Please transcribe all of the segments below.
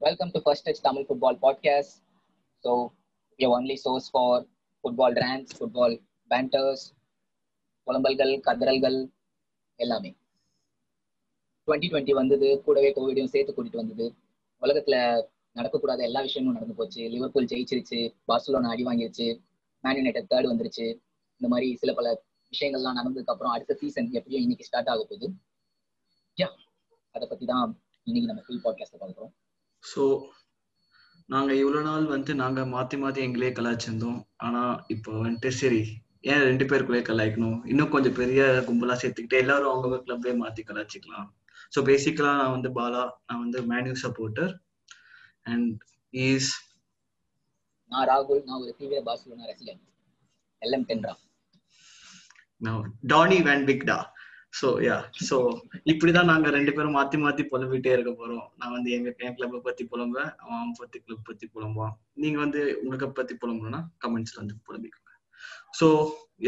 Welcome to First Touch Tamil Football Podcast. So, your only source for football rants, football banters, புலம்பல்கள் கதறல்கள் எல்லாமே. Twenty twenty வந்தது கூடவே கோவிடையும் சேர்த்து கூட்டிட்டு வந்தது. உலகத்துல நடக்கக்கூடாத எல்லா விஷயமும் நடந்து போச்சு. லிவர்பூல் ஜெயிச்சிருச்சு பார்சலோனா அடி வாங்கிருச்சு மேன் யுனைடெட் தேர்ட் வந்துருச்சு. இந்த மாதிரி சில பல விஷயங்கள்லாம் நடந்ததுக்கு அப்புறம் அடுத்த சீசன் எப்படியும் இன்னைக்கு ஸ்டார்ட் ஆக போகுது. யா அதை பத்தி தான் இன்னைக்கு நம்ம ஃபுல் பாட்காஸ்ட் பார்க்குறோம் ஸோ நாங்க இவ்வளவு நாள் வந்து நாங்க மாத்தி மாத்தி எங்களே கலாய்ச்சிருந்தோம். ஆனா இப்போ வந்துட்டு சரி ஏன் ரெண்டு பேருக்குள்ளே கலாய்க்கணும்? இன்னும் கொஞ்சம் பெரிய கும்பலா சேர்த்துக்கிட்டு எல்லாரும் அவங்க கிளப்லயே மாத்தி கலாய்ச்சிக்கலாம். ஸோ பேசிக்கலா நான் வந்து பாலா நான் வந்து மேன்யூ சப்போர்ட்டர் அண்ட் இஸ் நான் ராகுல் நான் ஒரு தீவிர பார்சலோனா ரசிகன் எல்எம் டென்ரா. டானி வேன் பிக்டா சோ யா சோ இப்படிதான் நாங்க ரெண்டு பேரும் மாத்தி மாத்தி புலம்பிட்டே இருக்க போறோம். நான் வந்து எங்க என் கிளப்ப பத்தி புலம்புவேன் அவன் பத்தி கிளப் பத்தி புலம்புவான். நீங்க வந்து உங்களுக்கு பத்தி புலம்புனா கமெண்ட்ஸ்ல வந்து புலம்பிக்கோங்க. சோ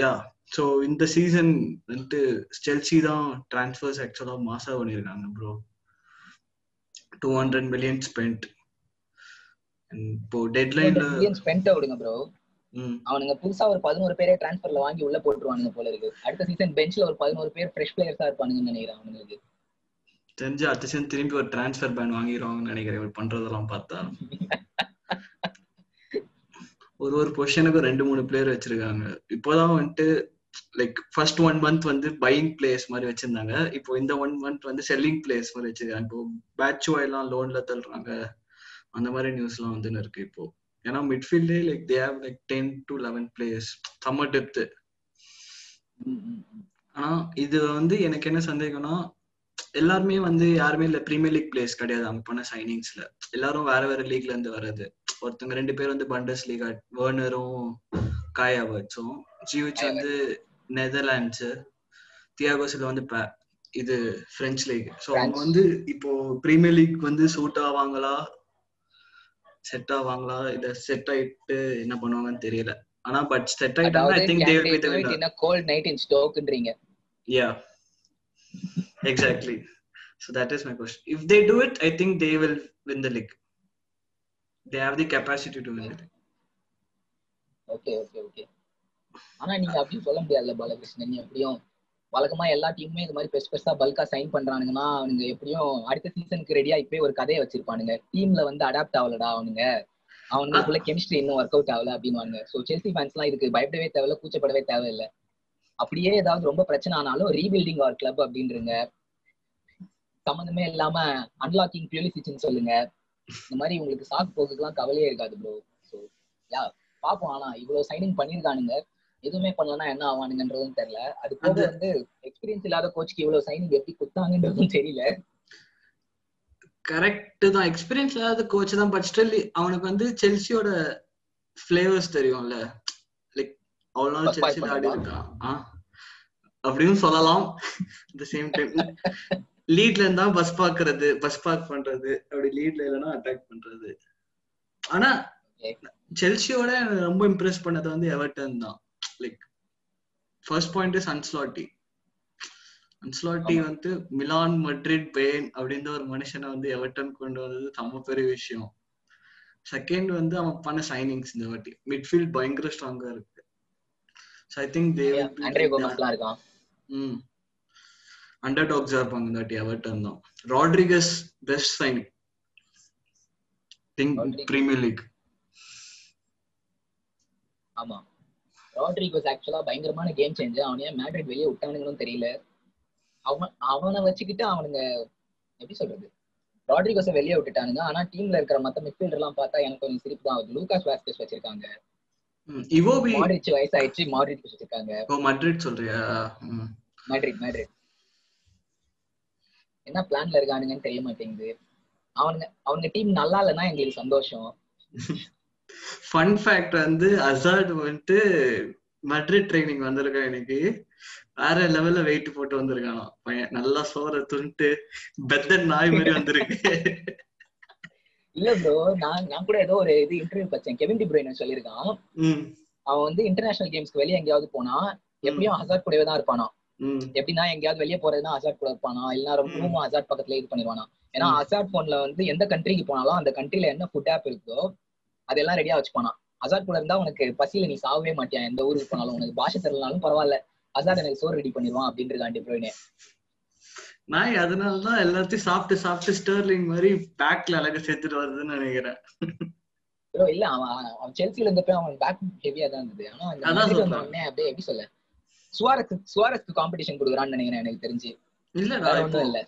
யா சோ இந்த சீசன் வந்துட்டு ஸ்டெல்சி தான் டிரான்ஸ்ஃபர்ஸ் ஆக்சுவலா மாசா பண்ணியிருக்காங்க bro two hundred million spend இப்போ டெட்லைன்ல ஸ்பெண்ட் விடுங்க ப்ரோ அவனுங்க புதுசா ஒரு பதினோரு பேரே டிரான்ஸ்ஃபர்ல வாங்கி உள்ள போட்டுருவானுங்க போல இருக்கு. அடுத்த சீசன் பெஞ்ச்ல ஒரு பதினோரு பேர் ஃப்ரெஷ் பிளேயர்ஸா இருப்பானுங்கன்னு நினைக்கிறேன் அவனுங்களுக்கு. தெரிஞ்சு அடுத்த சீசன் திரும்பி ஒரு டிரான்ஸ்ஃபர் பேன் வாங்கிடுவாங்கன்னு நினைக்கிறேன். இவர் பண்றதெல்லாம் பார்த்தா. ஒரு ஒரு பொசிஷனுக்கும் ரெண்டு மூணு பிளேயர் வச்சிருக்காங்க. இப்போதான் வந்துட்டு லைக் ஃபர்ஸ்ட் ஒன் மந்த் வந்து பையிங் பிளேஸ் மாதிரி வச்சிருந்தாங்க. இப்போ இந்த ஒன் மந்த் வந்து செல்லிங் பிளேஸ் மாதிரி வச்சிருக்காங்க. இப்போ பேட்சுவா எல்லாம் லோன்ல தள்ளுறாங்க. அந்த மாதிரி நியூஸ் எல்லாம் வந்து இருக்கு இப்போ. ஏன்னா மிட்ஃபீல்டே like they have like ten to eleven players செம்ம டெப்த் ஆனா இது வந்து எனக்கு என்ன சந்தேகம்னா எல்லாருமே வந்து யாருமே இல்ல பிரீமியர் லீக் பிளேஸ் கிடையாது அவங்க பண்ண சைனிங்ஸ்ல எல்லாரும் வேற வேற லீக்ல இருந்து வர்றது. ஒருத்தவங்க ரெண்டு பேர் வந்து பண்டஸ் லீக் வேர்னரும் காயாவச்சும் ஜிவிச் வந்து நெதர்லாண்ட்ஸ் தியாகோ சில வந்து இது பிரெஞ்சு லீக் ஸோ அவங்க வந்து இப்போ பிரீமியர் லீக் வந்து சூட் ஆவாங்களா? செட் ஆவாங்களா? இல்ல செட் ஆயிட்டு என்ன பண்ணுவாங்கன்னு தெரியல. ஆனா பட் செட் ஆயிட்டாங்க I think they will be the winner in cold night in ஸ்டோக்ன்றீங்க yeah exactly. So that is my question. If they do it i think they will win the league. They have the capacity to win the league okay okay okay ஆனா நீங்க அப்படி சொல்ல முடியாதுல்ல பாலகிருஷ்ணன். நீ எப்படியும் வழக்கமா எல்லா டீமுமே இது மாதிரி பெருசு பெருசா பல்கா சைன் பண்றானுங்கன்னா அவனுங்க எப்படியும் அடுத்த சீசனுக்கு ரெடியா இப்பயே ஒரு கதையை வச்சிருப்பானுங்க. டீம்ல வந்து அடாப்ட் ஆகலடா அவனுங்க. அவனுக்குள்ள கெமிஸ்ட்ரி இன்னும் ஒர்க் அவுட் ஆகல அப்படின்னு ஸோ செல்சி ஃபேன்ஸ் எல்லாம் இதுக்கு பயப்படவே தேவையில்ல கூச்சப்படவே தேவையில்லை. அப்படியே ஏதாவது ரொம்ப பிரச்சனை ஆனாலும் ரீபில்டிங் அவர் கிளப் அப்படின்றங்க. சம்மந்தமே இல்லாம அன்லாக்கிங் பியூலிசிச்சுன்னு சொல்லுங்க. இந்த மாதிரி உங்களுக்கு சாக் போக்குக்கெல்லாம் கவலையே இருக்காது ப்ரோ ஸோ யா பாப்போம் ஆனா இவ்வளவு சைனிங் பண்ணிருக்கானுங்க எதுவுமே பண்ணலன்னா என்ன ஆவானுங்கன்றதும் தெரியல. அது போக வந்து எக்ஸ்பீரியன்ஸ் இல்லாத கோச்சுக்கு இவ்வளவு சைனிங் எப்படி குத்தாங்கன்றதும் தெரியல. கரெக்ட் தான். எக்ஸ்பீரியன்ஸ் இல்லாத கோச் தான் பட் ஸ்டில் அவனுக்கு வந்து செல்சியோட ஃபிளேவர்ஸ் தெரியும்ல. லைக் அவ்வளோ நாள் செல்சியில் ஆடி இருக்கான் அப்படின்னு சொல்லலாம். இந்த சேம் டைம் லீட்ல இருந்தா பஸ் பாக்குறது பஸ் பார்க் பண்றது அப்படி லீட்ல இல்லைன்னா அட்டாக் பண்றது. ஆனா செல்சியோட ரொம்ப இம்ப்ரெஸ் பண்ணது வந்து எவர்டன் தான். Like first point is Ancelotti Ancelotti வந்து மிலான் மட்ரிட் பெயின் அப்படின்ற ஒரு மனுஷனை வந்து எவர்டன் கொண்டு வந்தது ரொம்ப பெரிய விஷயம். செகண்ட் வந்து அவன் பண்ண சைனிங்ஸ் இந்த வாட்டி. மிட்ஃபீல்ட் பயங்கர ஸ்ட்ராங்கா இருக்கு. ஸோ ஐ திங்க் தே ம். அண்டர் டாக்ஸா இருப்பாங்க இந்த வாட்டி எவர்டன் தான். Rodriguez best signing think Premier League ஆமா. ராட்ரிகஸ் ஆக்சுவலா பயங்கரமான கேம் சேஞ்ச் அவனையே மேட்ரிட் வெளியே விட்டானுங்களும் தெரியல. அவன் அவனை வச்சுக்கிட்டு அவனுங்க எப்படி சொல்றது? ராட்ரிகோஸை வெளியே விட்டுட்டானுங்க. ஆனா டீம்ல இருக்கிற மத்த மிட்ஃபீல்டர் எல்லாம் பார்த்தா எனக்கு கொஞ்சம் சிரிப்பு தான் ஆகுது லூகாஸ் வாஸ்கஸ் வச்சிருக்காங்க. இவோபி மாட்ரிச் வயசாயிடுச்சு மாட்ரிச் வச்சிருக்காங்க. ஓ மட்ரிட் சொல்றியா? மேட்ரிட் மேட்ரிட் என்ன பிளான்ல இருக்கானுங்கன்னு தெரிய மாட்டேங்குது. அவனுங்க அவனுங்க டீம் நல்லா இல்லைன்னா எங்களுக்கு சந்தோஷம். ஃபன் ஃபேக்ட் வந்து அசாட் வந்துட்டு மட்ரிட் ட்ரைனிங் வந்திருக்கான் எனக்கு வேற லெவல்ல வெயிட் போட்டு வந்திருக்கானோ. பையன் நல்லா சோற துண்டு பெத்தன் நாய் மாதிரி வந்திருக்கு. இல்ல ப்ரோ நான் நான் கூட ஏதோ ஒரு இது இன்டர்வியூ படிச்சேன். கெவின் டி பிரைன் சொல்லியிருக்கான். அவன் வந்து இன்டர்நேஷனல் கேம்ஸ்க்கு வெளியே எங்கேயாவது போனா எப்படியும் ஹசார்ட் கூடவே தான் இருப்பானா? எப்படின்னா எங்கேயாவது வெளியே போறதுன்னா ஹசார்ட் கூட இருப்பானா? இல்ல ரொம்ப அசார்ட் பக்கத்துல இது பண்ணிடுவானா? ஏன்னா ம். அசாட் போன்ல வந்து எந்த கண்ட்ரிக்கு போனாலும் அந்த கண்ட்ரில என்ன ஃபுட் ஆப் இருக்கோ அதெல்லாம் ரெடியா வச்சுப்பானா. அசாட் கூட இருந்தா உனக்கு பசியில நீ சாவவே மாட்டியா? எந்த ஊருக்கு போனாலும் உனக்கு பாஷை தெரியலனாலும் பரவாயில்ல. அசாட் எனக்கு சோறு ரெடி பண்ணிடுவான் அப்படின்ட்டு டிப்ரோனே நாய் அதனாலதான் எல்லாத்தையும் சாப்பிட்டு சாப்பிட்டு ஸ்டர்லிங் மாதிரி பேக்ல அழகா சேர்த்துட்டு வருதுன்னு நினைக்கிறேன். ப்ரோ இல்ல அவன் அவன் செல்சில இருந்தப்ப அவன் பேக் ஹெவியா தான் இருந்தது. ஆனா உடனே அப்படியே எப்படி சொல்ல? சுவாரஸ்க்கு சுவாரஸ்க்கு காம்படிஷன் கொடுக்குறான்னு நினைக்கிறேன் எனக்கு தெரிஞ்சு. இல்லடா வேற ஒண்ணும் இல்ல.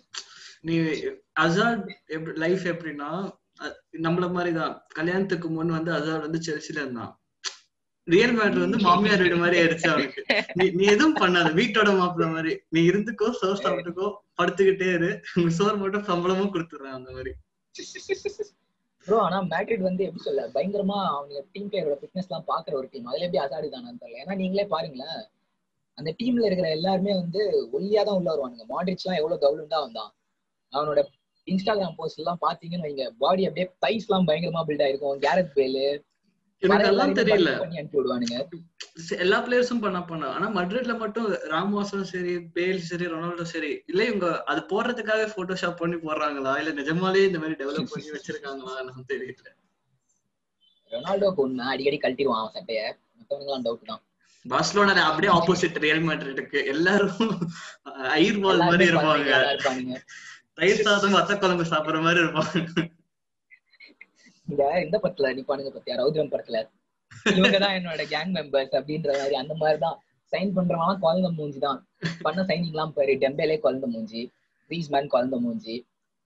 நீ அசாட் லைஃப் எப்படின்னா நம்மள மாதிரிதான். கல்யாணத்துக்கு முன் வந்து அசாட் வந்து செல்சில இருந்தான் ரியல் மேட்ரு வந்து மாமியார் வீடு மாதிரி ஆயிடுச்சு அவனுக்கு. நீ நீ எதுவும் பண்ணாத. வீட்டோட மாப்பிள்ள மாதிரி. நீ இருந்துக்கோ சோர் சாப்பிட்டுக்கோ படுத்துக்கிட்டே இரு. சோர் மட்டும் சம்பளமும் கொடுத்துடுறேன் அந்த மாதிரி. ப்ரோ ஆனா மேட்ரிட் வந்து எப்படி சொல்ல? பயங்கரமா அவங்க டீம் பிளேயரோட ஃபிட்னஸ் எல்லாம் பாக்குற ஒரு டீம் அதுல எப்படி அசாடு தானே தெரியல. ஏன்னா நீங்களே பாருங்களேன். அந்த டீம்ல இருக்கிற எல்லாருமே வந்து ஒல்லியா தான் உள்ள வருவானுங்க. மாட்ரிச் எல்லாம் எவ்வளவு கவுலுண்டா வந்தான். அவனோட இன்ஸ்டாகிராம் போஸ்ட் எல்லாம் பாத்தீங்கன்னு வைங்க. பாடி அப்படியே தைஸ் எல்லாம் பயங்கரமா பில்ட் ஆயிருக்கும். கேரட் பேலு எனக்கு தெரியல. பண்ணி எல்லா பிளேயர்ஸும் பண்ண பண்ண. ஆனா மட்ரிட்ல மட்டும் ராமோஸும் சரி பேல் சரி ரொனால்டோ சரி இல்ல இவங்க அது போடுறதுக்காக போட்டோஷாப் பண்ணி போடுறாங்களா? இல்ல நிஜமாலே இந்த மாதிரி டெவலப் பண்ணி வச்சிருக்காங்களா? எனக்கு தெரியல. ரொனால்டோக்கு உண்மை அடிக்கடி கழட்டிடுவான் சட்டைய. மத்தவனுங்களாம் டவுட் தான். பார்சலோனா அப்படியே ஆப்போசிட் ரியல் மேட்ரிட்டுக்கு எல்லாரும் ஐர் பால் மாதிரி இருப்பாங்க தயிர் சாதம் வத்த குழம்பு சாப்பிடுற மாதிரி இருப்பாங்க இந்த இந்த படத்துல நிப்பானுங்க பத்தியா ரௌத்ரம் படத்துல. இவங்கதான் என்னோட கேங் மெம்பர்ஸ் அப்படின்ற மாதிரி அந்த மாதிரிதான். சைன் பண்றவங்க குழந்தை மூஞ்சி தான். பண்ண சைனிங் எல்லாம் பாரு டெம்பேலே குழந்தை மூஞ்சி. ரீஸ்மேன் குழந்தை மூஞ்சி.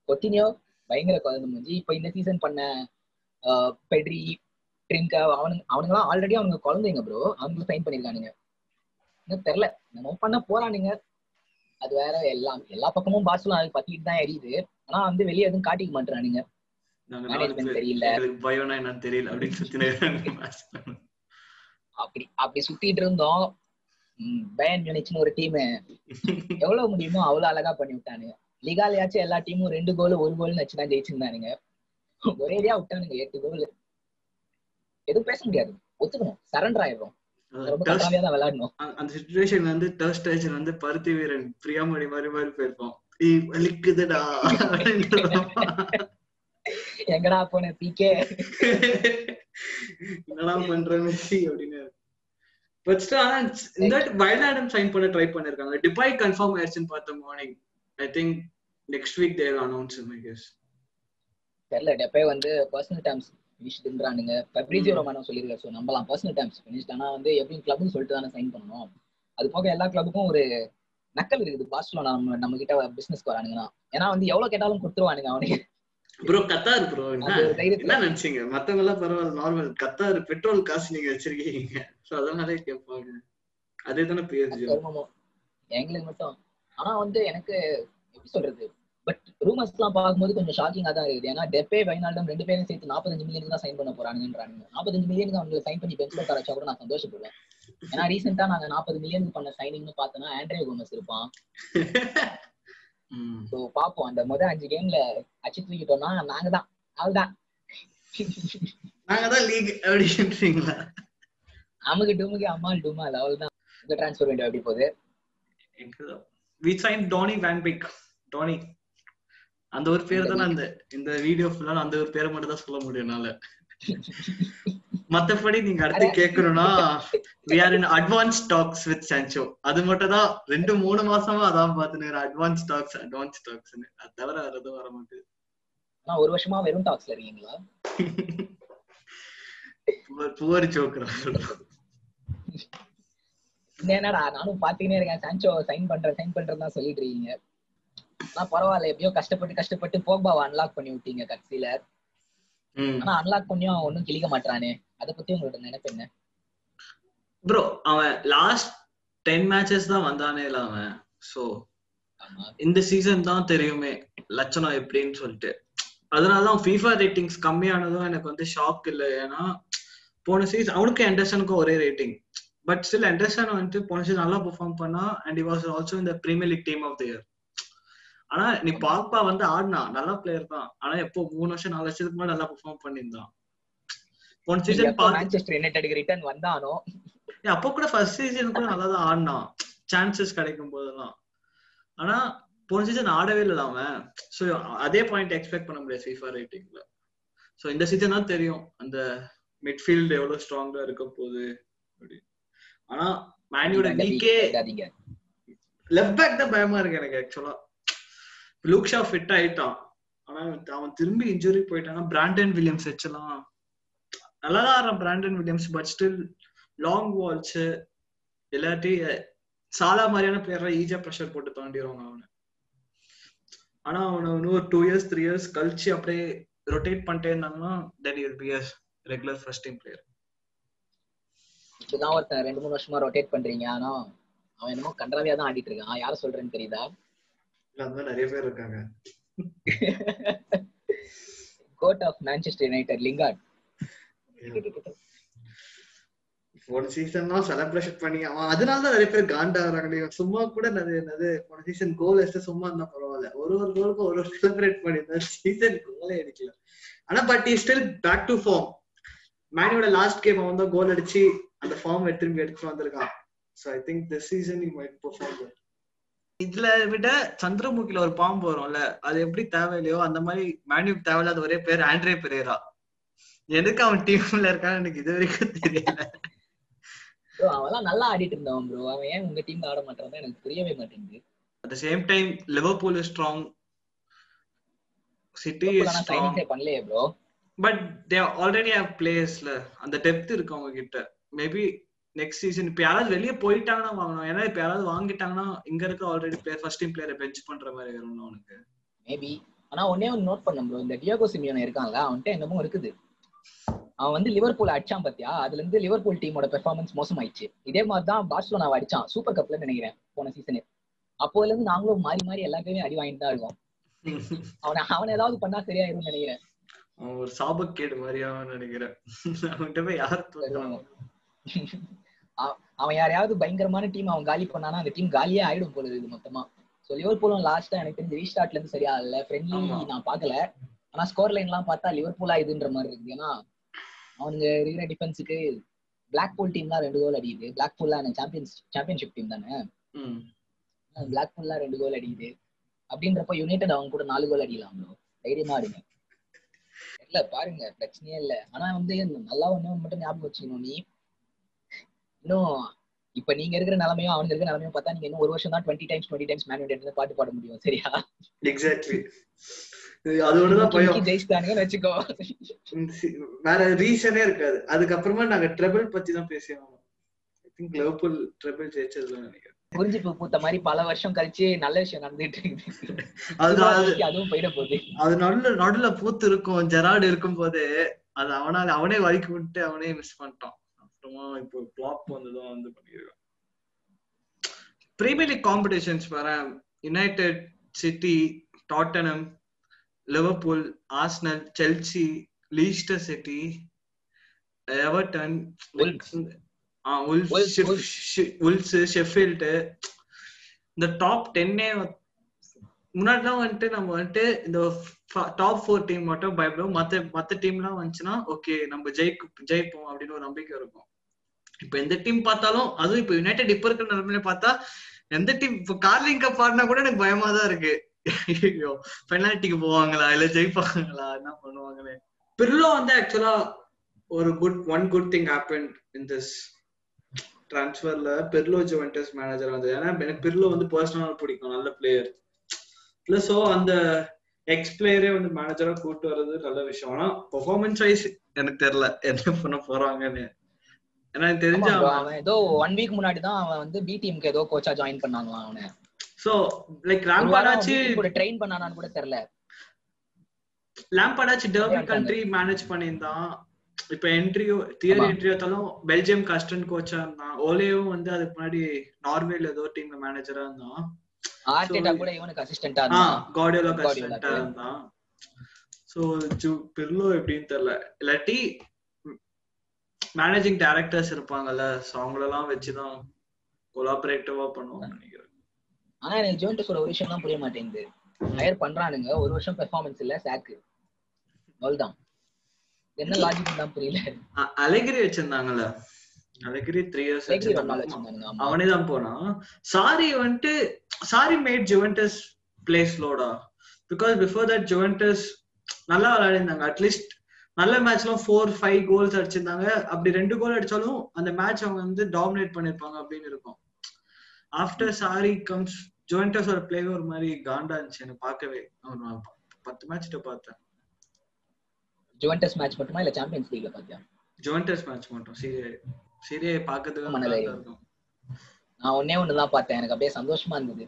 கொத்தினியோ பயங்கர குழந்தை மூஞ்சி. இப்ப இந்த சீசன் பண்ண பெட்ரி ட்ரிங்க அவனுங்க அவனுங்கலாம் ஆல்ரெடி அவனுங்க குழந்தைங்க ப்ரோ அவங்களும் சைன் பண்ணிருக்கானுங்க. இன்னும் தெரியல. நம்ம பண்ண போறானுங்க. அது வேற எல்லாம் எல்லா பக்கமும் பாசுலாம் அது பத்திட்டு தான் எரியுது. ஆனா வந்து வெளியே எதுவும் காட்டிக்க சுத்தி அப்படி அப்படி சுத்திட்டு இருந்தோம். பயன் மியூனிச்னு ஒரு டீம் எவ்வளவு முடியுமோ அவ்வளவு அழகா பண்ணி விட்டானுங்க. லிகாலயாச்சும் எல்லா டீமும் ரெண்டு கோல் ஒரு கோல்னு வச்சுதான் ஜெயிச்சிருந்தானுங்க. ஒரேடியா விட்டானுங்க எட்டு கோல் எதுவும் பேச முடியாது. ஒத்துக்கணும். சரண்டர் ஆயிடுறோம். அந்த சுச்சுவேஷன் வந்து தேர்ட் ஸ்டேஜன் வந்து பருத்தி வீரன் பிரியாமணி மாதிரி மாதிரி போயிருப்போம். ஏய் வலிக்குதுடா எங்கடா போன பிகே என்னடா பண்ற மெஸ்ஸி அப்படின்னு பட் ஆனா இந்த வயநாடன் சைன் பண்ண ட்ரை பண்ணிருக்காங்க. டிபாய் கன்ஃபார்ம் ஆயிடுச்சுன்னு பார்த்த morning I think next week they've announce I guess தெரியல டெப்பே வந்து பர்சனல் டேர்ம்ஸ் ஃபினிஷ்டுன்றானுங்க ஃபெப்ரிஜியோ ரொமானோ சொல்லியிருக்காரு. ஸோ நம்பலாம் பர்சனல் டேர்ம்ஸ் ஃபினிஷ்ட் ஆனா வந்து எப்படியும் கிளப்னு சொல்லிட்டு தானே சைன் பண்ணணும். அது போக எல்லா கிளப்புக்கும் ஒரு நக்கல் இருக்குது. பார்சலோனா நம்ம நம்ம கிட்ட பிசினஸ்க்கு வரானுங்கன்னா. ஏன்னா வந்து எவ்வளவு கேட்டாலும் கொடுத்துருவானுங்க அவனுக்கு ப்ரோ கத்தார் ப்ரோ என்ன? நினைச்சீங்க? மத்தவங்க எல்லாம் பரவாயில்ல நார்மல் கத்தார் பெட்ரோல் காசு நீங்க வச்சிருக்கீங்க. சோ அதனாலே கேட்பாங்க. அதே தானே பிஎஸ்ஜி எங்களுக்கு மட்டும். ஆனா வந்து எனக்கு எப்படி சொல்றது? பட் ரூமர்ஸ் எல்லாம் பார்க்கும்போது கொஞ்சம் ஷாக்கிங்கா தான் இருக்குது. ஏன்னா டெப்பே வைனால்டம் ரெண்டு பேரும் சேர்த்து நாற்பத்தஞ்சு மில்லியனுக்கு தான் சைன் பண்ண போறானுங்கன்றாங்க. நாற்பத்தஞ்சு மில்லியனுக்கு அவங்க சைன் பண்ணி பெஞ்ச்ல தர வச்சா கூட நான் சந்தோஷப்படுவேன். ஏன்னா ரீசெண்டா நாங்க நாற்பது மில்லியனுக்கு பண்ண சைனிங்னு பார்த்தோம்னா ஆண்ட்ரே கோமஸ் இருப்பான். ஸோ பாப்போம் அந்த முதல் அஞ்சு கேம்ல அச்சு தூக்கிட்டோம்னா நாங்க தான். அவள்தான் நாங்க தான் லீக் அப்படின்றீங்களா? அமுக்கு டுமுக்கு அம்மாள் டுமால் அவள் தான் இந்த டிரான்ஸ்ஃபர் வேண்டிய எப்படி போகுது? We sign Donny van Beek Donny அந்த ஒரு பேர் தான் அந்த இந்த வீடியோ ஃபுல்லா அந்த ஒரு பேரை மட்டும் தான் சொல்ல முடியும் என்னால. மத்தபடி நீங்க அடுத்து கேட்கணும்னா we are in advance talks with Sancho அது மட்டும் தான் ரெண்டு மூணு மாசமா அதான் பாத்துன்னு அட்வான்ஸ் டாக்ஸ் அட்வான்ஸ் டாக்ஸ் அது தவிர வேற எதுவும் வர மாட்டேது ஆனா ஒரு வருஷமா வெறும் டாக்ஸ்ல இருக்கீங்களா? புவர் ஜோக்கரா? என்னடா நானும் பாத்துக்கினே இருக்கேன். சான்சோ சைன் பண்றேன் சைன் பண்றேன்னு தான் சொல்லிட்டு இருக்கீங்க. ஆனா பரவாயில்ல எப்படியோ கஷ்டப்பட்டு கஷ்டப்பட்டு போக்பாவை அன்லாக் பண்ணி விட்டீங்க கடைசியில. ஆனா அன்லாக் பண்ணியும் ஒன்னும் கிளிக்க மாட்டானே அத பத்தி உங்களோட நினைப்பு என்ன? ப்ரோ அவன் லாஸ்ட் டென் மேட்சஸ் தான் வந்தானே இல்ல அவன். சோ இந்த சீசன் தான் தெரியுமே லட்சணம் எப்படின்னு சொல்லிட்டு. அதனாலதான் FIFA ரேட்டிங்ஸ் கம்மியானதும் எனக்கு வந்து ஷாக் இல்லை. ஏன்னா போன சீசன் அவனுக்கும் எண்டர்சனுக்கும் ஒரே ரேட்டிங் பட் ஸ்டில் எண்டர்சன் வந்துட்டு போன சீசன் நல்லா பெர்ஃபார்ம் பண்ணா அண்ட் வாஸ் ஆல்சோ இந்த Premier League team of the year ஆனா நீ பாப்பா வந்து ஆடினா நல்ல பிளேயர் தான். ஆனா எப்போ மூணு வருஷம் நாலு வருஷத்துக்கு முன்னாடி நல்லா பெர்ஃபார்ம் பண்ணியிருந்தான். போன சீசன் மான்செஸ்டர் யுனைடெடுக்கு ரிட்டர்ன் வந்தானோ? அப்போ கூட ஃபர்ஸ்ட் சீசன் கூட நல்லா தான் ஆடினான். சான்சஸ் கிடைக்கும் போதெல்லாம் ஆனா போன சீசன் ஆடவே இல்லை அவன். ஸோ அதே பாயிண்ட் எக்ஸ்பெக்ட் பண்ண முடியாது ஃபீஃபா ரேட்டிங்ல ஸோ இந்த சீசன் தான் தெரியும் அந்த மிட்ஃபீல்டு எவ்வளவு ஸ்ட்ராங்கா இருக்க போகுது ஆனா மேனியோட லெஃப்ட் பேக் தான் பயமா இருக்கு எனக்கு ஆக்சுவலா லூக்ஷா ஃபிட் ஆயிட்டான். ஆனா அவன் திரும்பி இன்ஜுரி போயிட்டானா பிராண்டன் வில்லியம்ஸ் வச்சலாம். நல்லா தான் ஆடுறான் Brandon Williams but still long Waals இல்லாட்டி சாலா மாதிரியான பிளேயரை ஈஸியா ப்ரெஷர் போட்டு தாண்டிடுவாங்க அவனை. ஆனா அவனை இன்னும் ஒரு டூ இயர்ஸ் த்ரீ இயர்ஸ் கழிச்சு அப்படியே ரொட்டேட் பண்ணிட்டே இருந்தாங்கன்னா then will be us regular first team player இப்படிதான் ஒருத்தன் ரெண்டு மூணு வருஷமா ரொட்டேட் பண்றீங்க. ஆனா அவன் என்னமோ கன்றாவியா தான் ஆடிட்டு இருக்கான். யார சொல்றேன்னு தெரியுதா? அந்த மாதிரி நிறைய பேர் இருக்காங்க. Goat of Manchester United Lingard போன சீசன் தான் செலிப்ரேஷன் பண்ணி அவன் அதனால தான் நிறைய பேர் காண்டா வராங்க சும்மா கூட நிறைய நிறைய போன சீசன் கோல் அடிச்சு சும்மா இருந்தா பரவாயில்ல. ஒரு ஒரு கோலுக்கும் ஒரு ஒரு செலிப்ரேட் பண்ணி சீசன் கோலே அடிக்கல ஆனா but he still back to form மேனியோட last game அவன் தான் கோல் அடிச்சு அந்த ஃபார்ம் திரும்பி எடுத்துட்டு வந்திருக்கான். So I think this season you might perform இதுல விட சந்திரமுகில ஒரு பாம்பு வரும்ல அது எப்படி தேவையில்லையோ அந்த மாதிரி மேனியூக்கு தேவையில்லாத ஒரே பேர் ஆண்ட்ரே பெரேரா. எதுக்கு அவன் டீம்ல இருக்கான்னு எனக்கு இது வரைக்கும் தெரியல. ப்ரோ அவன்லாம் நல்லா ஆடிட்டு இருந்தான் ப்ரோ அவன் ஏன் உங்க டீம் ஆட மாட்டான் எனக்கு புரியவே மாட்டேங்குது. At same time Liverpool is strong City is strong பண்ணலையே bro but they already have பிளேயர்ஸ்ல அந்த டெப்த் இருக்கு அவங்க கிட்ட. மேபி நெக்ஸ்ட் சீசன் இப்ப யாராவது வெளியே போயிட்டாங்கன்னா வாங்கணும். ஏன்னா இப்ப யாராவது வாங்கிட்டாங்கன்னா இங்க இருக்க ஆல்ரெடி பிளேயர் ஃபர்ஸ்ட் டீம் பிளேயரை பெஞ்ச் பண்ற மாதிரி வரும் அவனுக்கு மேபி ஆனா ஒன்னே ஒன்னு நோட் பண்ண ப்ரோ இந்த டியோகோ சிமியோன் இருக்கான்ல அவன்கிட்ட என்னமோ இருக்குது. அவன் வந்து லிவர்பூல் அடிச்சான் பாத்தியா? அதுல இருந்து லிவர்பூல் டீமோட பெர்ஃபார்மன்ஸ் மோசமாயிடுச்சு. இதே மாதிரி தான் பார்சலோனாவை அடிச்சான் சூப்பர் கப்ல நினைக்கிறேன் போன சீசனு அப்போல இருந்து நாங்களும் மாறி மாறி எல்லாத்தையுமே அடி வாங்கிட்டு தான் இருக்கோம். அவனை அவன் ஏதாவது பண்ணா சரியாயிரும்னு நினைக்கிறேன். ஒரு சாபக்கேடு மாதிரியா நினைக்கிறேன். அவன்கிட்ட போய் யார் அவன் யாரையாவது பயங்கரமான டீம் அவன் காலி பண்ணானா அந்த டீம் காலியே ஆயிடும் போல இது மொத்தமா. சோ லிவர்பூலும் லாஸ்டா எனக்கு தெரிஞ்சு ரீஸ்டார்ட்ல இருந்து சரியா இல்ல ஃப்ரெண்ட்லி. நான் பாக்கல ஆனா ஸ்கோர் லைன் எல்லாம் பார்த்தா லிவர்பூலா இதுன்ற மாதிரி இருக்கு ஏன்னா அவனுங்க இருக்கிற டிஃபென்ஸுக்கு பிளாக் பூல் டீம் தான் ரெண்டு கோல் அடிக்குது. பிளாக் பூல்லாம் சாம்பியன்ஸ் சாம்பியன்ஷிப் டீம் தானே. பிளாக் பூல்லாம் ரெண்டு கோல் அடிக்குது. அப்படின்றப்ப யுனைடெட் அவங்க கூட நாலு கோல் அடிக்கலாம் ப்ரோ தைரியமா ஆடுங்க இல்ல பாருங்க. பிரச்சனையே இல்ல. ஆனா வந்து நல்லா ஒண்ணு மட்டும் ஞாபகம் வச்சுக்கணும். நீ இன்னும் இப்ப நீங்க இருக்கிற நிலைமையும் அவனுக்கு இருக்கிற நிலைமையும் பார்த்தா நீங்க இன்னும் ஒரு வருஷம் தான் twenty times twenty times Man United பாட்டு பாட முடியும் சரியா? எக்ஸாக்ட்லி ஜெயிச்சிட்டானுங்கன்னு வச்சுக்கோ. வேற ரீசனே இருக்காது. அதுக்கப்புறமா நாங்க ட்ரெபிள் பத்தி தான் பேசியாகணும் ஐ திங்க் லிவர்பூல் ட்ரெபிள் ஜெயிச்சதுல நினைக்கிறேன். புரிஞ்சுப்பு பூத்த மாதிரி பல வருஷம் கழிச்சு நல்ல விஷயம் நடந்துட்டு அது அதுவும் போயிட போகுது. அது நடுல நடுல பூத்து இருக்கும் ஜெராடு இருக்கும் போது அது அவனால அவனே வலிக்கு விட்டு அவனே மிஸ் பண்ணிட்டான். அப்புறமா இப்போ பிளாப் வந்ததும் வந்து பண்ணிருக்கான். பிரீமியர் லீக் காம்படிஷன்ஸ் வர United City Tottenham Liverpool Arsenal Chelsea Leicester City Everton Wolves Sheffield இந்த டாப் டென்னே முன்னாடிலாம் வந்துட்டு நம்ம வந்துட்டு இந்த டாப் ஃபோர் டீம் மட்டும் பயப்படுவோம். மத்த மத்த டீம்லாம் வந்துச்சுன்னா ஓகே நம்ம ஜெயிக்கு ஜெயிப்போம் அப்படின்னு ஒரு நம்பிக்கை இருக்கும். இப்ப எந்த டீம் பார்த்தாலும் அதுவும் இப்ப யுனைடெட் இப்ப இருக்கிற நிலைமையில பார்த்தா எந்த டீம் இப்ப கார்லிங் கப் ஆடினா கூட எனக்கு பயமா தான் இருக்கு. ஐயோ பெனால்ட்டிக்கு போவாங்களா இல்ல ஜெயிப்பாங்களா என்ன பண்ணுவாங்களே. பிர்லோ வந்து ஆக்சுவலா ஒரு good one good thing happen in this டிரான்ஸ்ஃபர்ல Pirlo Juventus manager வந்தது ஏன்னா எனக்கு பெர்லோ வந்து பர்சனலாக பிடிக்கும் நல்ல பிளேயர் பிளஸ் ஸோ அந்த எக்ஸ் பிளேயரே வந்து மேனேஜரா கூட்டு வர்றது நல்ல விஷயம். ஆனா பெர்ஃபார்மன்ஸ் வைஸ் எனக்கு தெரியல என்ன பண்ண போறாங்கன்னு. எனக்கு தெரிஞ்ச அவன் ஏதோ ஒன் வீக் முன்னாடி தான் அவன் வந்து பி டீமுக்கு ஏதோ கோச்சா ஜாயின் பண்ணாங்களாம் அவனை. சோ லைக் லாம்பாடாச்சு கூட ட்ரெயின் பண்ணானான்னு கூட தெரியல. லாம்பாடாச்சு டர்பி. கண்ட்ரி மேனேஜ் பண்ணியிருந்தான். இப்ப என்ட்ரியோ தியரி ஆமா. என்ட்ரியோ தாலும் பெல்ஜியம் கஸ்டன் கோச்சா இருந்தான். ஓலேயும் வந்து அதுக்கு முன்னாடி நார்வேல ஏதோ டீம்ல மேனேஜரா இருந்தான். ஆர்டேட்டா கூட இவனுக்கு அசிஸ்டன்டா ஆ இருந்தான். கார்டியோலா க்கு. இருந்தான். சோ ஜூ பிர்லோ எப்படின்னு தெரியல. இல்லாட்டி மேனேஜிங் டைரக்டர்ஸ் இருப்பாங்கல்ல சோ அவங்களெல்லாம் வச்சுதான் கொலாபரேட்டிவா பண்ணுவாங்க நினைக்கிறேன். ஆனா எனக்கு ஜோன்டஸோட ஒரு விஷயம் தான் புரிய மாட்டேங்குது. ஹயர் பண்றானுங்க ஒரு வருஷம் பெர்ஃபார்மன்ஸ் இல்ல சாக்கு அவ்வளவுதான். என்ன லாஜிக் தான் புரியல. அலெகிரி வச்சிருந்தாங்கல்ல. Allegri three years. அவனே தான் போனான். சாரி வந்துட்டு சாரி மேட் ஜுவென்டஸ் பிளே ஸ்லோடா பிகாஸ் பிஃபோர் தட் ஜுவென்டஸ் நல்லா விளையாடிருந்தாங்க. அட்லீஸ்ட் நல்ல மேட்ச்ல ஃபோர் ஃபைவ் கோல்ஸ் அடிச்சிருந்தாங்க. அப்படி ரெண்டு கோல் அடிச்சாலும் அந்த மேட்ச் அவங்க வந்து டாமினேட் பண்ணிருப்பாங்க அப்படின்னு இருக்கும். ஆஃப்டர் சாரி கம்ஸ் ஜுவென்டஸோட பிளே ஒரு மாதிரி காண்டா இருந்துச்சு எனக்கு பார்க்கவே. நான் பத்து மேட்ச் பார்த்தேன். ஜுவென்டஸ் மேட்ச் மட்டுமா இல்ல சாம்பியன்ஸ் லீக்ல பாத்தியா ஜுவென்டஸ் மேட்ச் மட்டும். சீரியே சீரியே பார்க்கறதுக்கு நல்லா இருக்கும். நான் ஒன்னே ஒண்ணுதான் பார்த்தேன். எனக்கு அப்படியே சந்தோஷமா இருந்தது.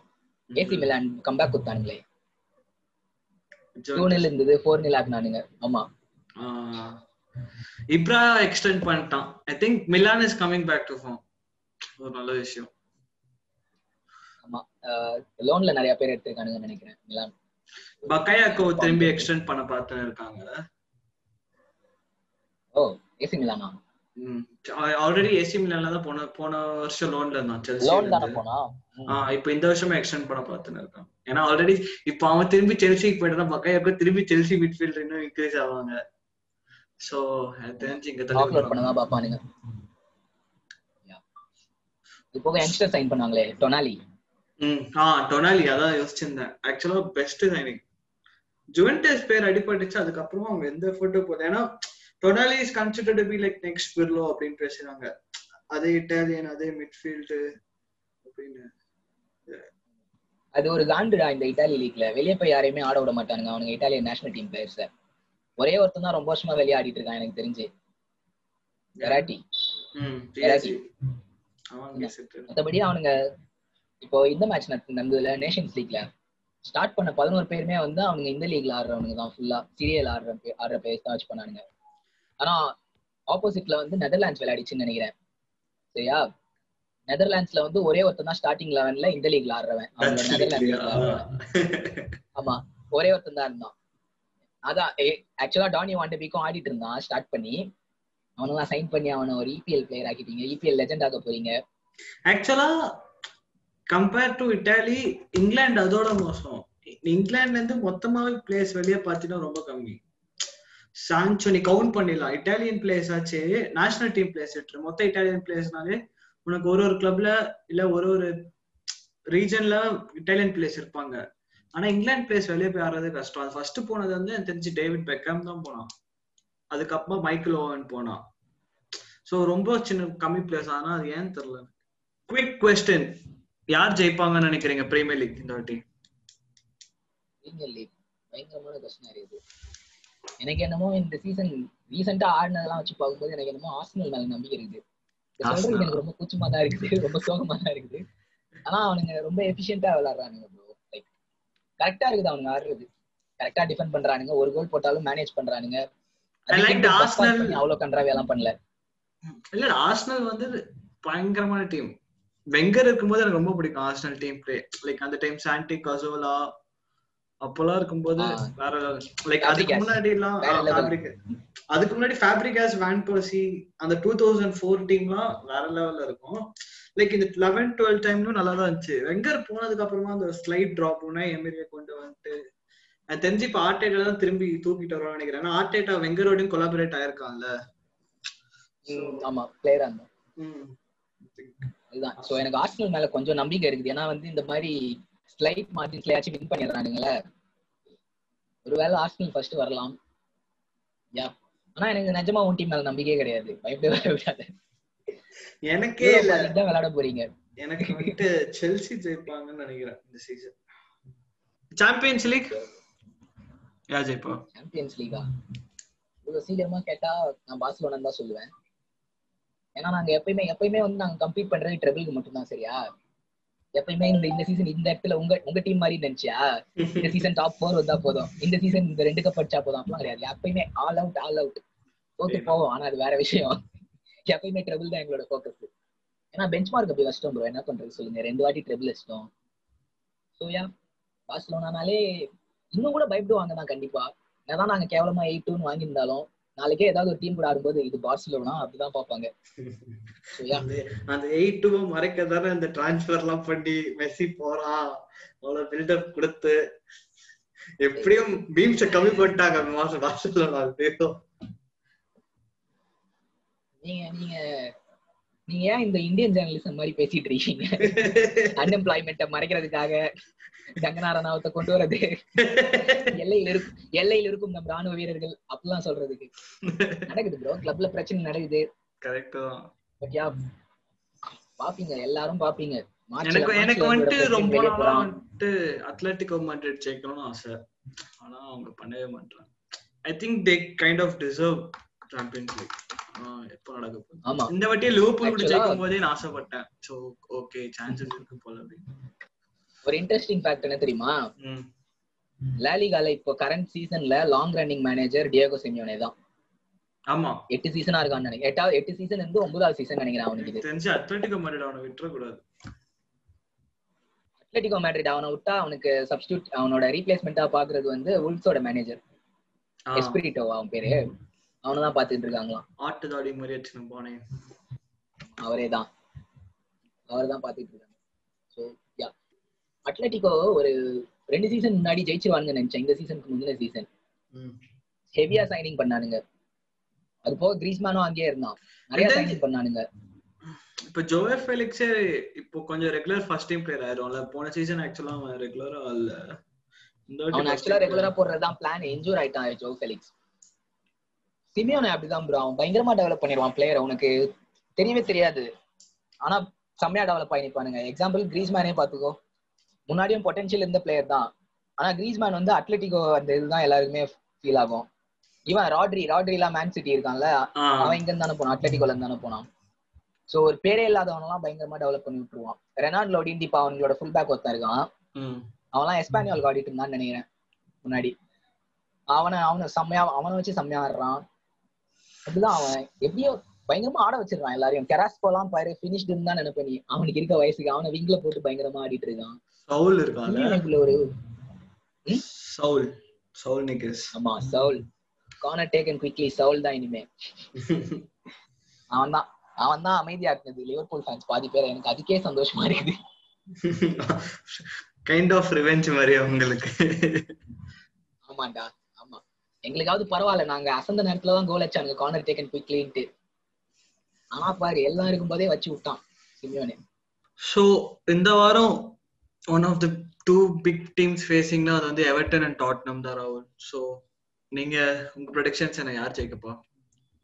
ஏசி மிலான் கம்பேக் கொடுத்தானுங்களே. டூ. நில் இருந்தது ஃபோர் நில் ஆக்குனானுங்க. ஆமா. இப்ரா எக்ஸ்டெண்ட் பண்ணிட்டான். I think Milan is coming back to form ஒரு நல்ல விஷயம். ஆமா. லோன்ல நிறைய பேர் எடுத்திருக்கானுங்கன்னு நினைக்கிறேன் மிலான் பக்காயாக்கோ திரும்பி எக்ஸ்டெண்ட் பண்ண பார்த்துன்னு இருக்காங்க. ஓ ஏசி மிலானா ஆல்ரெடி ஏசி மிலான்ல தான் போன போன வருஷம் லோன்ல இருந்தான் லோன் தானே செல்சி போனா இப்போ இந்த வருஷமே எக்ஸ்டெண்ட் பண்ண பார்த்துன்னு இருக்கான். ஏன்னா ஆல்ரெடி இப்போ அவன் திரும்பி செல்சிக்கு போயிட்டா பக்காயாக்கோ திரும்பி செல்சி மிட்ஃபீல்டர் இன்னும் இன்க்ரீஸ் ஆவாங்க. சோ தெரிஞ்சு இங்க தள்ளி ஆஃப்லோட் பண்ண விட்டுருவாங்க. தான் பாப்பானுங்க Yeah. இது போக யங்ஸ்டர் சைன் பண்ணாங்களே டொனாலி. ம் ஆ டொனாலி அதான் யோசிச்சிருந்தேன். ஆக்சுவலா பெஸ்ட் சைனிங் ஜுவென்டஸ் பேர் அடிபட்டுச்சு அதுக்கப்புறம் அவங்க எந்த எஃபர்ட்டும் போடல ஏன்னா Tonali is consider to be like next Pirlo அப்படின்னு பேசுறாங்க அதே இட்டாலியன் அதே மிட்ஃபீல்டு அப்படின்னு. அது ஒரு காண்டுடா இந்த இட்டாலி லீக்ல வெளியே போய் யாரையுமே ஆட விட மாட்டானுங்க. அவனுங்க இட்டாலியன் நேஷனல் டீம் பிளேயர்ஸ் ஒரே ஒருத்தன் தான் ரொம்ப வருஷமா வெளியே ஆடிட்டு இருக்கான் எனக்கு தெரிஞ்சு. அவங்க செட்டு மத்தபடி அவனுங்க இப்போ இந்த மேட்ச் நடந்ததுல நேஷன்ஸ் லீக்ல ஸ்டார்ட் பண்ண பதினோரு பேருமே வந்து அவனுங்க இந்த லீக்ல ஆடுறவனுங்க தான் ஃபுல்லா சீரியல் ஆடுற ஆடுற பேஸ் தான் வச்சு பண்ணானுங்க. ஆனா ஆப்போசிட்ல வந்து நெதர்லாண்ட்ஸ் விளையாடிச்சுன்னு நினைக்கிறேன். சரியா? நெதர்லாண்ட்ஸ்ல வந்து ஒரே ஒருத்தன் தான் ஸ்டார்டிங் லெவன்ல இந்த லீக்ல ஆடுறவன். அவங்களோட நெதர்லாண்ட்ஸ் ஆமா. ஒரே ஒருத்தன் தான் இருந்தான். அதான் ஆக்சுவலா டானி வாண்டபிக்கும் ஆடிட்டு இருந்தான். ஸ்டார்ட் பண்ணி அவனெல்லாம் சைன் பண்ணி அவனை ஒரு இபிஎல் பிளேயர் ஆக்கிட்டீங்க. இபிஎல் லெஜெண்ட் ஆக போறீங்க. ஆக்சுவலா கம்பேர் டு இட்டாலி இங்கிலாந்து அதோட மோசம். இங்கிலாந்துல இருந்து மொத்தமாவே பிளேஸ் வெளியே பார்த்தீங்கன்னா ரொம்ப கம்மி. சான்சோ நீ கவுண்ட் பண்ணிடலாம். இட்டாலியன் பிளேயர்ஸ் ஆச்சு நேஷனல் டீம் பிளேஸ் எடுத்து மொத்த இட்டாலியன் பிளேஸ்னாலே உனக்கு ஒரு ஒரு கிளப்ல இல்ல ஒரு ஒரு ரீஜன்ல இட்டாலியன் பிளேஸ் இருப்பாங்க. ஆனா இங்கிலாந்து பிளேஸ் வெளியே போய் ஆடுறது கஷ்டம். ஃபர்ஸ்ட் போனது வந்து எனக்கு தெரிஞ்சு டேவிட் பெக்கம் தான் போனான். அதுக்கப்புறமா மைக்கேல் ஓவன் போனான். சோ ரொம்ப சின்ன கம்மி பிளேஸ் ஆனா அது ஏன்னு தெரியல குவிக் கொஸ்டின் யார் ஜெயிப்பாங்கன்னு நினைக்கிறீங்க? பிரீமியர் லீக் இந்த வாட்டி. பிரீமியர் லீக் பயங்கரமான கொஸ்டின் இது எனக்கு என்னமோ இந்த சீசன் ரீசெண்டா ஆடினதெல்லாம் வச்சு பார்க்கும்போது எனக்கு என்னமோ ஆர்சனல் மேல நம்பிக்கை இருக்குது. எனக்கு ரொம்ப கூச்சமா தான் இருக்குது. ரொம்ப சோகமா தான் இருக்குது. ஆனா அவனுங்க ரொம்ப எஃபிஷியன்ட்டா விளையாடுறானுங்க கரெக்டா இருக்குது அவனுங்க ஆடுறது. கரெக்டா டிஃபெண்ட் பண்றானுங்க. ஒரு கோல் போட்டாலும் மேனேஜ் பண்றானுங்க. அவ்வளவு கன்றாவியெல்லாம் பண்ணல. இல்ல ஆர்சனல் வந்து பயங்கரமான டீம் வெங்கர் இருக்கும்போது எனக்கு ரொம்ப பிடிக்கும். ஆர்சனல் டீம் பிளே லைக் அந்த டைம் சாண்டி கசோலா அப்பெல்லாம் இருக்கும்போது. வேற லைக் அதுக்கு. முன்னாடி எல்லாம் அதுக்கு முன்னாடி ஃபேப்ரிகாஸ் வேன் பர்சி அந்த டூ தௌசண்ட் ஃபோர் டீம்லாம் வேற லெவல்ல இருக்கும். லைக் இந்த லெவன் டுவெல் டைம்லும் நல்லா தான் இருந்துச்சு. வெங்கர் போனதுக்கு அப்புறமா அந்த ஸ்லைட் டிராப் உடனே எமிரியை கொண்டு வந்துட்டு எனக்கு தெரிஞ்சு இப்ப ஆர்டேட்டா தான் திரும்பி தூக்கிட்டு வருவான்னு நினைக்கிறேன். ஏன்னா ஆர்டேட்டா வெங்கரோடையும் கொலாபரேட் ஆயிருக்கான்ல. ம், ஆமா பிளேயரா ம். அதுதான். சோ எனக்கு ஆர்சனல் மேல கொஞ்சம் நம்பிக்கை இருக்குது. ஏன்னா வந்து இந்த மாதிரி ஸ்லைட் மார்ஜின்ஸ்லயாச்சும் வின் பண்ணிடுறானுங்களே. ஒருவேளை ஆர்சனல் ஃபர்ஸ்ட் வரலாம். யா ஆனா எனக்கு நிஜமா உன் டீம் மேல நம்பிக்கையே கிடையாது. பயப்படவே விடாது எனக்கே இல்ல. தான் விளையாட போறீங்க. எனக்கு வந்துட்டு செல்சி ஜெயிப்பாங்கன்னு நினைக்கிறேன் இந்த சீசன் சாம்பியன்ஸ் லீக் யார் ஜெயிப்பா? சாம்பியன்ஸ் லீகா இவ்வளவு சீக்கிரமா கேட்டா நான் பார்சலோனா தான் சொல்லுவேன். ஏன்னா நாங்க எப்பயுமே எப்பயுமே வந்து நாங்க கம்ப்ளீட் பண்றது ட்ரிபிளுக்கு மட்டும்தான் சரியா? எப்பயுமே இந்த இந்த சீசன் இந்த இடத்துல உங்க உங்க டீம் மாதிரி நினைச்சியா? இந்த சீசன் டாப் ஃபோர் வந்தா போதும். இந்த சீசன் இந்த ரெண்டு கப் அடிச்சா போதும். அப்படிலாம் கிடையாது. எப்பயுமே ஆல் அவுட் ஆல் அவுட் தோத்து போவோம். ஆனா அது வேற விஷயம். எப்பயுமே ட்ரிபிள் தான் எங்களோட ஃபோக்கஸ் ஏன்னா பெஞ்ச் மார்க் அப்படி வச்சிட்டோம் ப்ரோ என்ன பண்றது சொல்லுங்க. ரெண்டு வாட்டி ட்ரிபிள் வச்சிட்டோம் ஸோ யா பார்சலோனானாலே இன்னும் கூட பயப்படுவாங்க தான் கண்டிப்பா. என்னதான் நாங்க கேவலமா எயிட் டூன்னு வாங்கியிருந்தாலும் நாளைக்கே ஏதாவது ஒரு டீம் கூட ஆடும்போது இது பார்சலோனா அப்படிதான் யா அந்த- எயிட் டூ மறைக்க தானே அந்த டிரான்ஸ்பர் எல்லாம் பண்ணி மெஸ்ஸி போறான் அவ்வளவு பில்டப் கொடுத்து. எப்படியும் பீம்ஸ கம்மி பண்ணிட்டாங்க மாசம் பார்சலோனா நீங்க நீங்க நீங்க ஏன் இந்த இந்தியன் ஜேர்னலிசம் மாதிரி பேசிட்டு இருக்கீங்க? அன்எம்ப்ளாய்மெண்ட்டை மறைக்கிறதுக்காக கங்கனா ரணாவத்தை கொண்டு வரது எல்லையில் இருக்கும் எல்லையில் இருக்கும் நம் ராணுவ வீரர்கள் அப்படிலாம் சொல்றதுக்கு. நடக்குது ப்ரோ கிளப்ல பிரச்சனை நடக்குது. கரெக்ட் தான். பட் யா பாப்பீங்க. எல்லாரும் பாப்பீங்க. எனக்கு எனக்கு வந்துட்டு ரொம்ப நாளா. வந்துட்டு அத்லட்டிகோ மேட்ரிட் ஜெயிக்கணும்னு ஆசை. ஆனா அவங்க பண்ணவே மாட்டாங்க I think they kind of deserve Champions League எப்போ நடக்க போகுது? ஆமா. இந்த வாட்டி லிவர்பூல் கூட ஜெயிக்கும் போதே நான் ஆசைப்பட்டேன். சோ ஓகே சான்சஸ் இருக்கு போல அப்படின்னு. ஒரு இன்ட்ரெஸ்டிங் ஃபேக்ட் என்ன தெரியுமா. லாலிகால இப்போ கரண்ட் சீசன்ல long running manager Diego Simeone தான். ஆமா. எட்டு சீசனா இருக்கான்னு நினைக்கிறேன். எட்டாவது எட்டு சீசன் இருந்து ஒன்பதாவது சீசன் நினைக்கிறேன் அவனுக்கு இது. தெரிஞ்சு அத்லட்டிகோ மேட்ரிட் அவனை விட்டுற கூடாது மேட்ரிட் அவனை விட்டா அவனுக்கு சப்ஸ்டியூட் அவனோட ரீப்ளேஸ்மெண்டா பாக்குறது வந்து உல்ஸோட மேனேஜர் எஸ்பிரிட்டோ அவன் பேரு. அவனை தான் பாத்துட்டு இருக்காங்களாம். ஆட்டு தாடி மாதிரி வச்சு போனேன் அவரே தான். அவர் தான் பாத்துட்டு இருக்காங்க. ஸோ யா அட்லெட்டிகோ ஒரு ரெண்டு சீசன் முன்னாடி ஜெயிச்சிருவானுங்க நினைச்சேன். இந்த சீசனுக்கு முந்தின சீசன் ஹெவியா சைனிங் பண்ணானுங்க. அது போக கிரீஸ்மானும் அங்கேயே இருந்தான். நிறைய சைனிங் பண்ணானுங்க. இப்ப ஜோவே ஃபெலிக்ஸே இப்போ கொஞ்சம் ரெகுலர் ஃபர்ஸ்ட் டீம் பிளேயர் ஆயிரும்ல போன சீசன் ஆக்சுவலா அவன் ரெகுலரா இல்ல. அவன் ஆக்சுவலா ரெகுலரா போடுறதுதான் பிளான் என்ஜூர் ஆயிட்டான் ஜோ ஃபெலிக்ஸ் சிமியோனே அப்படிதான் ப்ரோ அவன் பயங்கரமா டெவலப் பண்ணிடுவான் பிளேயர் உனக்கு தெரியவே தெரியாது. ஆனா செம்மையா டெவலப் ஆகி நிப்பானுங்க. எக்ஸாம்பிள் கிரீஸ்மேனே பாத்துக்கோ முன்னாடியும் பொட்டன்ஷியல் இருந்த பிளேயர் தான். ஆனா கிரீஸ்மேன் வந்து அட்லெட்டிகோ அந்த இதுதான் எல்லாருக்குமே ஃபீல் ஆகும். இவன் ராட்ரி ராட்ரி எல்லாம் மேன் சிட்டி இருக்கான்ல அவன் இங்க தானே போனான் அட்லெட்டிகோல இருந்து தானே போனான். சோ ஒரு பேரே இல்லாதவனெல்லாம் பயங்கரமா டெவலப் பண்ணி விட்டுருவான். ரெனால்ட் லோடின் இப்ப அவங்களோட ஃபுல் பேக் ஒருத்தன் இருக்கான். அவன்லாம் எஸ்பானியால் ஆடிட்டு இருந்தான்னு நினைக்கிறேன் முன்னாடி. அவனை அவனை செம்மையா அவனை வச்சு செம்மையா ஆடுறான். அப்படிதான் அவன். எப்படியோ பயங்கரமா ஆட வச்சிருக்கான் எல்லாரையும். கெராஸ்கோலாம் பாரு பினிஷ்டுன்னு தான் நினைப்ப நீ. அவனுக்கு இருக்க வயசுக்கு அவனை விங்ல போட்டு பயங்கரமா ஆடிட்டு இருக்கான். சவுல் இருக்கான்ல? இவனுக்குள்ள ஒரு சவுல். சவுல் நிக்கஸ் ஆமா Saul. Corner taken quickly Saul தான் இனிமே. அவன் தான். அவன் தான் அமைதியா இருந்தது லிவர்பூல் ஃபேன்ஸ் பாதி பேர். எனக்கு அதுக்கே சந்தோஷமா இருக்குது. கைண்ட் ஆஃப் ரிவெஞ்ச் மாதிரி உங்களுக்கு. ஆமாண்டா. ஆமா எங்களுக்காவது பரவாயில்ல நாங்க அசந்த நேரத்துல தான் கோல் அடிச்சானுங்க கார்னர் டேக்கன் குவிக்லின்ட்டு ஆனா பாரு எல்லாம் இருக்கும்போதே வச்சு விட்டான் சிமியோனே. சோ இந்த வாரம் one of the two big teams ஃபேசிங்னா அது வந்து எவர்டன் அண்ட் டாட்னம் தான் ராகுல் சோ நீங்க உங்க ப்ரொடிக்ஷன்ஸ் என்ன? யார் ஜெயிக்கப்பா?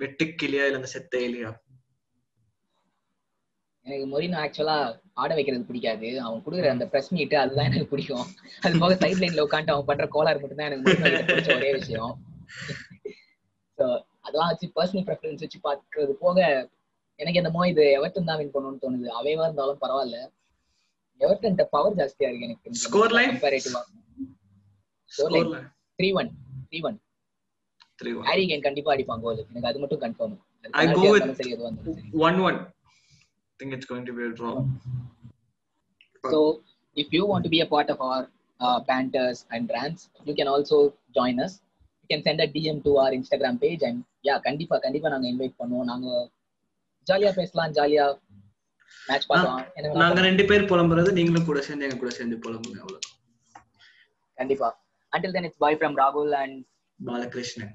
வெட்டுக்கிளியா இல்ல அந்த செத்த எலியா? எனக்கு மொரினோ ஆக்சுவலா ஆட வைக்கிறது பிடிக்காது. அவன் கொடுக்குற அந்த பிரஸ் மீட் அதுதான் எனக்கு பிடிக்கும். அது போக சைட் லைன்ல உட்காந்து அவன் பண்ற கோளாறு மட்டும் தான் எனக்கு ஒரே விஷயம். ஸோ அதெல்லாம் வச்சு பர்சனல் ப்ரெஃபரன்ஸ் வச்சு பார்க்கறது போக எனக்கு என்னமோ இது எவர்டன் தான் வின் பண்ணணும்னு தோணுது. அவைவா இருந்தாலும் பரவாயில்ல. எவர்டன் பவர் ஜாஸ்தியா இருக்கு எனக்கு Score line? கம்பேரேட்டிவா score line three one three one 3-1 Harry Kane கண்டிப்பா அடிப்பான் கோல் எனக்கு அது மட்டும் கன்ஃபார்ம் I go with- சரி எதுவா இருந்தாலும் சரி. 1-1 think it's going to be a draw. So, if you want to be a part of our uh, banters and rants, you can also join us. Can send a DM to our Instagram page and yeah, கண்டிப்பா கண்டிப்பா நாங்க invite பண்ணுவோம். நாங்க ஜாலியா பேசலாம் ஜாலியா match பார்க்கலாம். நாங்க. ரெண்டு பேர் புலம்புறது நீங்களும் கூட சேர்ந்து எங்க கூட சேர்ந்து புலம்புங்க அவ்வளவு கண்டிப்பா. Until then it's bye from Rahul and Balakrishnan.